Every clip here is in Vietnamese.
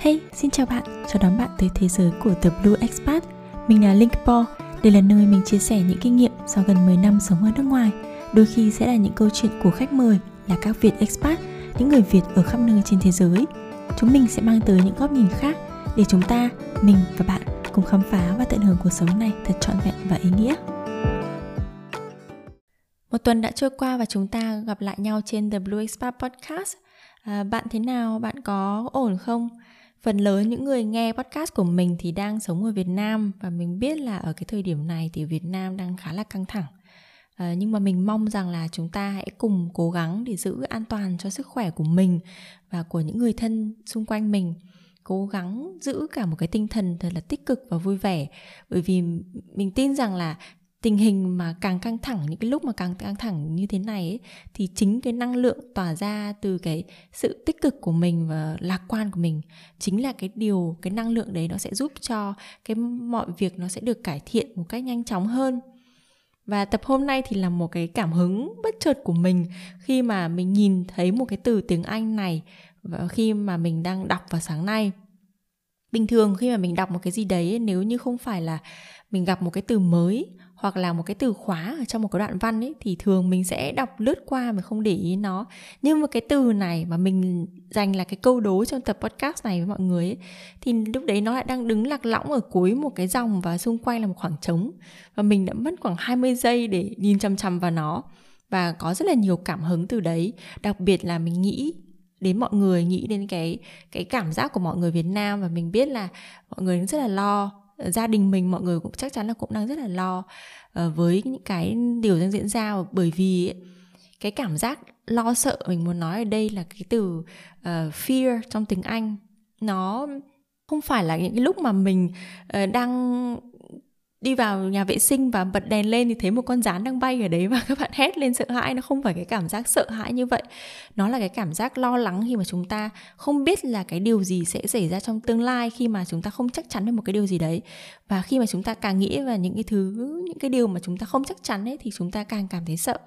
Hey, xin chào bạn, chào đón bạn tới thế giới của The Blue Expat. Mình là Linkpo, đây là nơi mình chia sẻ những kinh nghiệm sau gần 10 năm sống ở nước ngoài. Đôi khi sẽ là những câu chuyện của khách mời là các Việt expat, những người Việt ở khắp nơi trên thế giới. Chúng mình sẽ mang tới những góc nhìn khác để chúng ta, mình và bạn cùng khám phá và tận hưởng cuộc sống này thật trọn vẹn và ý nghĩa. Một tuần đã trôi qua và chúng ta gặp lại nhau trên The Blue Expat Podcast. À, bạn thế nào? Bạn có ổn không? Phần lớn những người nghe podcast của mình thì đang sống ở Việt Nam và mình biết là ở cái thời điểm này thì Việt Nam đang khá là căng thẳng. À, nhưng mà mình mong rằng là chúng ta hãy cùng cố gắng để giữ an toàn cho sức khỏe của mình và của những người thân xung quanh mình cố gắng giữ cả một cái tinh thần thật là tích cực và vui vẻ bởi vì mình tin rằng là tình hình mà càng căng thẳng những cái lúc mà càng căng thẳng như thế này ấy, thì chính cái năng lượng tỏa ra từ cái sự tích cực của mình và lạc quan của mình chính là cái điều cái năng lượng đấy nó sẽ giúp cho cái mọi việc nó sẽ được cải thiện một cách nhanh chóng hơn. Và tập hôm nay thì là một cái cảm hứng bất chợt của mình khi mà mình nhìn thấy một cái từ tiếng Anh này và khi mà mình đang đọc vào sáng nay bình thường khi mà mình đọc một cái gì đấy nếu như không phải là mình gặp một cái từ mới hoặc là một cái từ khóa ở trong một cái đoạn văn ấy thì thường mình sẽ đọc lướt qua mà không để ý nó. Nhưng mà cái từ này mà mình dành là cái câu đố trong tập podcast này với mọi người ấy, thì lúc đấy nó lại đang đứng lạc lõng ở cuối một cái dòng và xung quanh là một khoảng trống. Và mình đã mất khoảng 20 giây để nhìn chăm chăm vào nó và có rất là nhiều cảm hứng từ đấy. Đặc biệt là mình nghĩ đến mọi người nghĩ đến cái cái cảm giác của mọi người Việt Nam và mình biết là mọi người rất là lo. Gia đình mình mọi người cũng chắc chắn là cũng đang rất là lo uh, với những cái điều đang diễn ra. Bởi vì cái cảm giác lo sợ mình muốn nói ở đây là cái từ uh, fear trong tiếng Anh. Nó không phải là những cái lúc mà mình uh, đang đi vào nhà vệ sinh và bật đèn lên thì thấy một con rán đang bay ở đấy và các bạn hét lên sợ hãi. Nó không phải cái cảm giác sợ hãi như vậy. Nó là cái cảm giác lo lắng khi mà chúng ta không biết là cái điều gì sẽ xảy ra trong tương lai khi mà chúng ta không chắc chắn về một cái điều gì đấy. Và khi mà chúng ta càng nghĩ về những cái thứ, những cái điều mà chúng ta không chắc chắn ấy thì chúng ta càng cảm thấy sợ.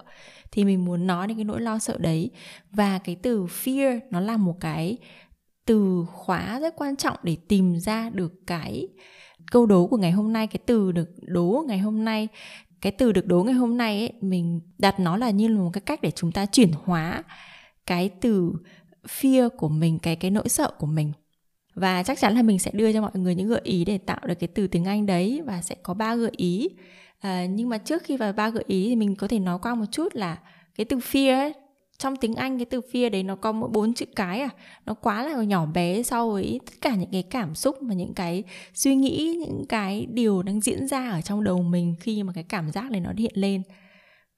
Thì mình muốn nói đến cái nỗi lo sợ đấy. Và cái từ fear nó là một cái từ khóa rất quan trọng để tìm ra được cái câu đố của ngày hôm nay cái từ được đố ngày hôm nay cái từ được đố ngày hôm nay ấy mình đặt nó là như là một cái cách để chúng ta chuyển hóa cái từ fear của mình cái cái nỗi sợ của mình. Và chắc chắn là mình sẽ đưa cho mọi người những gợi ý để tạo được cái từ tiếng Anh đấy và sẽ có ba gợi ý. À, nhưng mà trước khi vào ba gợi ý thì mình có thể nói qua một chút là cái từ fear ấy, trong tiếng Anh cái từ fear đấy nó có mỗi bốn chữ cái à. Nó quá là nhỏ bé so với tất cả những cái cảm xúc và những cái suy nghĩ, những cái điều đang diễn ra ở trong đầu mình khi mà cái cảm giác này nó hiện lên.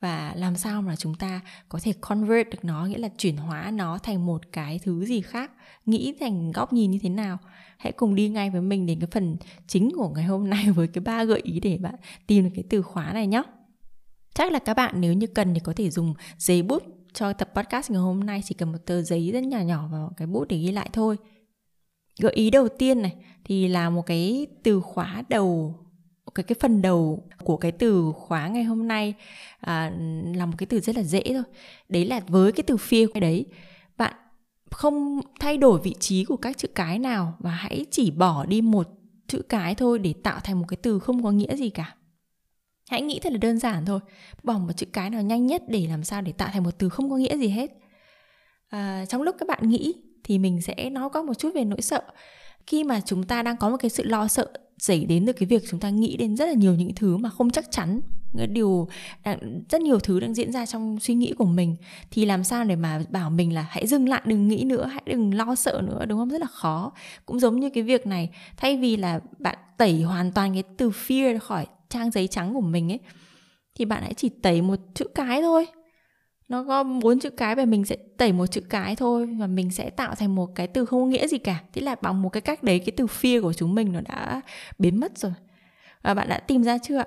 Và làm sao mà chúng ta có thể convert được nó, nghĩa là chuyển hóa nó thành một cái thứ gì khác, nghĩ thành góc nhìn như thế nào? Hãy cùng đi ngay với mình đến cái phần chính của ngày hôm nay với cái ba gợi ý để bạn tìm được cái từ khóa này nhé. Chắc là các bạn nếu như cần thì có thể dùng giấy bút cho tập podcast ngày hôm nay chỉ cần một tờ giấy rất nhỏ nhỏ và cái bút để ghi lại thôi. Gợi ý đầu tiên này thì là một cái từ khóa đầu cái cái phần đầu của cái từ khóa ngày hôm nay à, là một cái từ rất là dễ thôi. Đấy là với cái từ fear cái đấy bạn không thay đổi vị trí của các chữ cái nào và hãy chỉ bỏ đi một chữ cái thôi để tạo thành một cái từ không có nghĩa gì cả hãy nghĩ thật là đơn giản thôi. Bỏ một chữ cái nào nhanh nhất để làm sao để tạo thành một từ không có nghĩa gì hết. À, trong lúc các bạn nghĩ thì mình sẽ nói có một chút về nỗi sợ. Khi mà chúng ta đang có một cái sự lo sợ xảy đến từ cái việc chúng ta nghĩ đến rất là nhiều những thứ mà không chắc chắn điều rất nhiều thứ đang diễn ra trong suy nghĩ của mình. Thì làm sao để mà bảo mình là hãy dừng lại, đừng nghĩ nữa, hãy đừng lo sợ nữa, đúng không? Rất là khó. Cũng giống như cái việc này, thay vì là bạn tẩy hoàn toàn cái từ fear khỏi trang giấy trắng của mình ấy, thì bạn hãy chỉ tẩy một chữ cái thôi. Nó có bốn chữ cái và mình sẽ tẩy một chữ cái thôi và mình sẽ tạo thành một cái từ không có nghĩa gì cả. Thế là bằng một cái cách đấy, cái từ fear của chúng mình nó đã biến mất rồi. Và bạn đã tìm ra chưa ạ?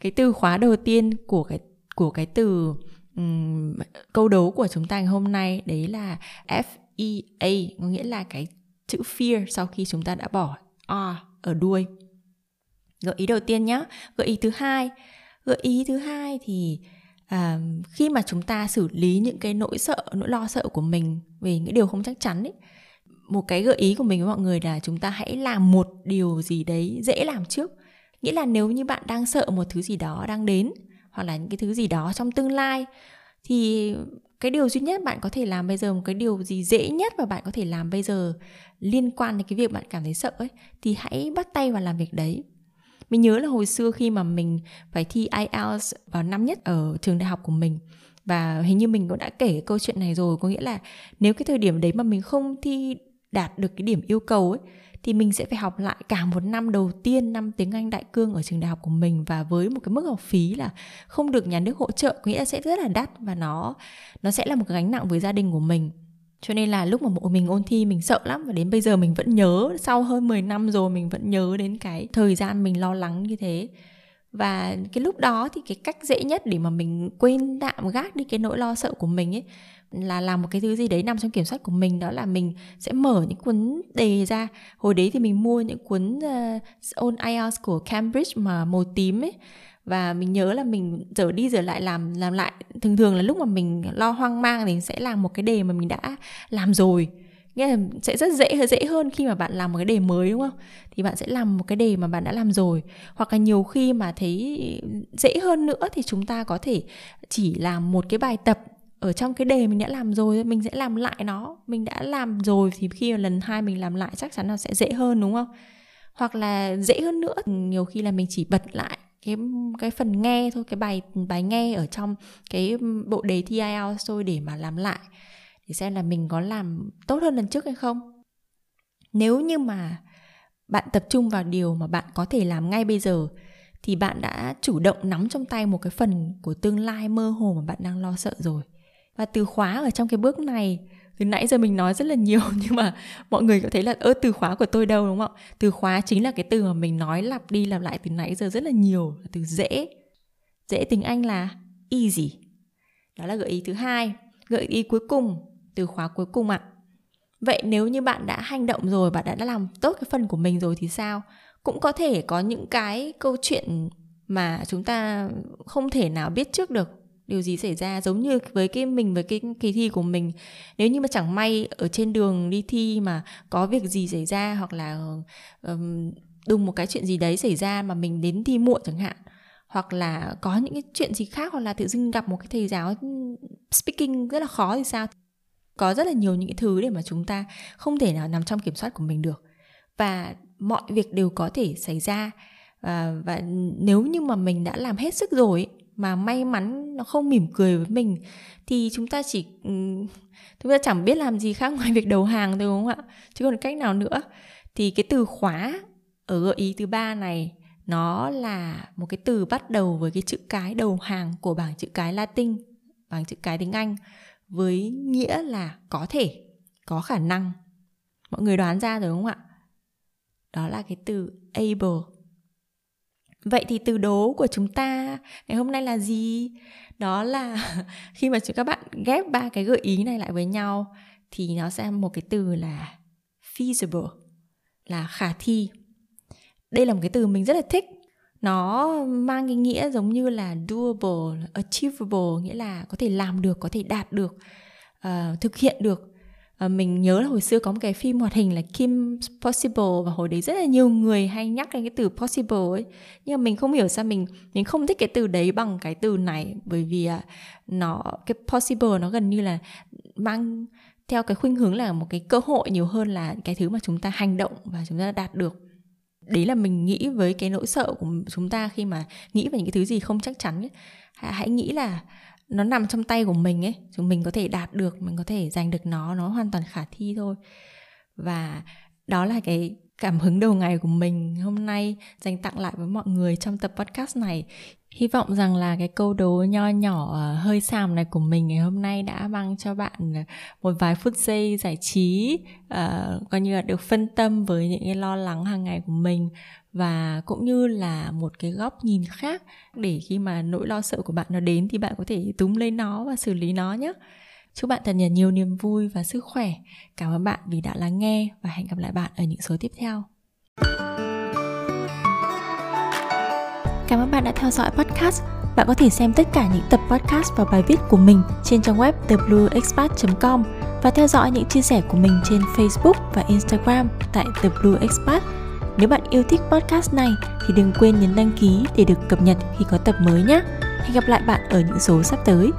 Cái từ khóa đầu tiên của cái của cái từ um, câu đố của chúng ta ngày hôm nay đấy là F E A có nghĩa là cái chữ fear sau khi chúng ta đã bỏ R ở đuôi. Gợi ý đầu tiên nhé gợi ý thứ hai. Gợi ý thứ hai thì à, khi mà chúng ta xử lý những cái nỗi sợ nỗi lo sợ của mình về những điều không chắc chắn ấy một cái gợi ý của mình với mọi người là chúng ta hãy làm một điều gì đấy dễ làm trước nghĩa là nếu như bạn đang sợ một thứ gì đó đang đến, hoặc là những cái thứ gì đó trong tương lai, thì cái điều duy nhất bạn có thể làm bây giờ, một cái điều gì dễ nhất mà bạn có thể làm bây giờ liên quan đến cái việc bạn cảm thấy sợ ấy, thì hãy bắt tay vào làm việc đấy. Mình nhớ là hồi xưa khi mà mình phải thi IELTS vào năm nhất ở trường đại học của mình, và hình như mình cũng đã kể câu chuyện này rồi. Có nghĩa là nếu cái thời điểm đấy mà mình không thi đạt được cái điểm yêu cầu ấy thì mình sẽ phải học lại cả một năm đầu tiên năm tiếng Anh đại cương ở trường đại học của mình và với một cái mức học phí là không được nhà nước hỗ trợ, có nghĩa là sẽ rất là đắt và nó nó sẽ là một cái gánh nặng với gia đình của mình. Cho nên là lúc mà mình ôn thi mình sợ lắm và đến bây giờ mình vẫn nhớ, sau hơn 10 năm rồi mình vẫn nhớ đến cái thời gian mình lo lắng như thế. Và cái lúc đó thì cái cách dễ nhất để mà mình quên tạm gác đi cái nỗi lo sợ của mình ấy là làm một cái thứ gì đấy nằm trong kiểm soát của mình đó là mình sẽ mở những cuốn đề ra. Hồi đấy thì mình mua những cuốn ờ, uh, ôn IELTS của Cambridge mà màu tím ấy. Và mình nhớ là mình dở đi dở lại làm làm lại. Thường thường là lúc mà mình lo hoang mang thì sẽ làm một cái đề mà mình đã làm rồi. Nghĩa là sẽ rất dễ dễ hơn khi mà bạn làm một cái đề mới đúng không? Thì bạn sẽ làm một cái đề mà bạn đã làm rồi. Hoặc là nhiều khi mà thấy dễ hơn nữa thì chúng ta có thể chỉ làm một cái bài tập ở trong cái đề mình đã làm rồi, mình sẽ làm lại nó. Mình đã làm rồi thì khi mà lần hai mình làm lại chắc chắn nó sẽ dễ hơn, đúng không? Hoặc là dễ hơn nữa, nhiều khi là mình chỉ bật lại cái cái phần nghe thôi, cái bài bài nghe ở trong cái bộ đề thi IELTS thôi để mà làm lại, để xem là mình có làm tốt hơn lần trước hay không. Nếu như mà bạn tập trung vào điều mà bạn có thể làm ngay bây giờ, thì bạn đã chủ động nắm trong tay một cái phần của tương lai mơ hồ mà bạn đang lo sợ rồi và từ khóa ở trong cái bước này từ nãy giờ mình nói rất là nhiều, nhưng mà mọi người có thấy là, ơ, từ khóa của tôi đâu, đúng không ạ? Từ khóa chính là cái từ mà mình nói lặp đi lặp lại từ nãy giờ rất là nhiều, là từ dễ. Dễ tiếng anh là easy. Đó là gợi ý thứ hai. Gợi ý cuối cùng, từ khóa cuối cùng ạ. Vậy nếu như bạn đã hành động rồi, bạn đã làm tốt cái phần của mình rồi thì sao? Cũng có thể có những cái câu chuyện mà chúng ta không thể nào biết trước được điều gì xảy ra giống như với cái mình với cái kỳ thi của mình. Nếu như mà chẳng may ở trên đường đi thi mà có việc gì xảy ra hoặc là um, đùng một cái chuyện gì đấy xảy ra mà mình đến thi muộn chẳng hạn hoặc là có những cái chuyện gì khác hoặc là tự dưng gặp một cái thầy giáo speaking rất là khó thì sao? Có rất là nhiều những cái thứ để mà chúng ta không thể nào nằm trong kiểm soát của mình được. Và mọi việc đều có thể xảy ra. Và, và nếu như mà mình đã làm hết sức rồi mà may mắn nó không mỉm cười với mình, thì chúng ta chỉ ừ, chúng ta chẳng biết làm gì khác ngoài việc đầu hàng thôi, đúng không ạ? Chứ còn cách nào nữa? Thì cái từ khóa ở gợi ý thứ ba này, nó là một cái từ bắt đầu với cái chữ cái đầu hàng của bảng chữ cái Latin, bảng chữ cái tiếng Anh, với nghĩa là có thể, có khả năng. Mọi người đoán ra rồi, đúng không ạ? Đó là cái từ able vậy thì từ đố của chúng ta ngày hôm nay là gì? Đó là khi mà các bạn ghép ba cái gợi ý này lại với nhau thì nó sẽ một cái từ là feasible là khả thi. Đây là một cái từ mình rất là thích. Nó mang cái nghĩa giống như là doable achievable nghĩa là có thể làm được có thể đạt được uh, thực hiện được à, mình nhớ là hồi xưa có một cái phim hoạt hình là Kim Possible và hồi đấy rất là nhiều người hay nhắc đến cái từ possible ấy nhưng mà mình không hiểu sao mình mình không thích cái từ đấy bằng cái từ này bởi vì à, nó cái possible nó gần như là mang theo cái khuynh hướng là một cái cơ hội nhiều hơn là cái thứ mà chúng ta hành động và chúng ta đạt được đấy là mình nghĩ với cái nỗi sợ của chúng ta khi mà nghĩ về những cái thứ gì không chắc chắn ấy. hãy nghĩ là nó nằm trong tay của mình ấy chúng mình có thể đạt được, mình có thể giành được nó nó hoàn toàn khả thi thôi. Và đó là cái cảm hứng đầu ngày của mình. Hôm nay dành tặng lại với mọi người trong tập podcast này hy vọng rằng là cái câu đố nho nhỏ ờ, hơi xàm này của mình ngày hôm nay đã mang cho bạn ờ, một vài phút giây giải trí uh, coi như là được phân tâm với những cái lo lắng hàng ngày của mình. Và cũng như là một cái góc nhìn khác để khi mà nỗi lo sợ của bạn nó đến thì bạn có thể túm lấy nó và xử lý nó nhé. Chúc bạn thật nhiều nhiều niềm vui và sức khỏe. Cảm ơn bạn vì đã lắng nghe và hẹn gặp lại bạn ở những số tiếp theo. Cảm ơn bạn đã theo dõi podcast. Bạn có thể xem tất cả những tập podcast và bài viết của mình trên trang web theblueexpat.com và theo dõi những chia sẻ của mình trên Facebook và Instagram tại The Blue Expat. Nếu bạn yêu thích podcast này thì đừng quên nhấn đăng ký để được cập nhật khi có tập mới nhé. Hẹn gặp lại bạn ở những số sắp tới.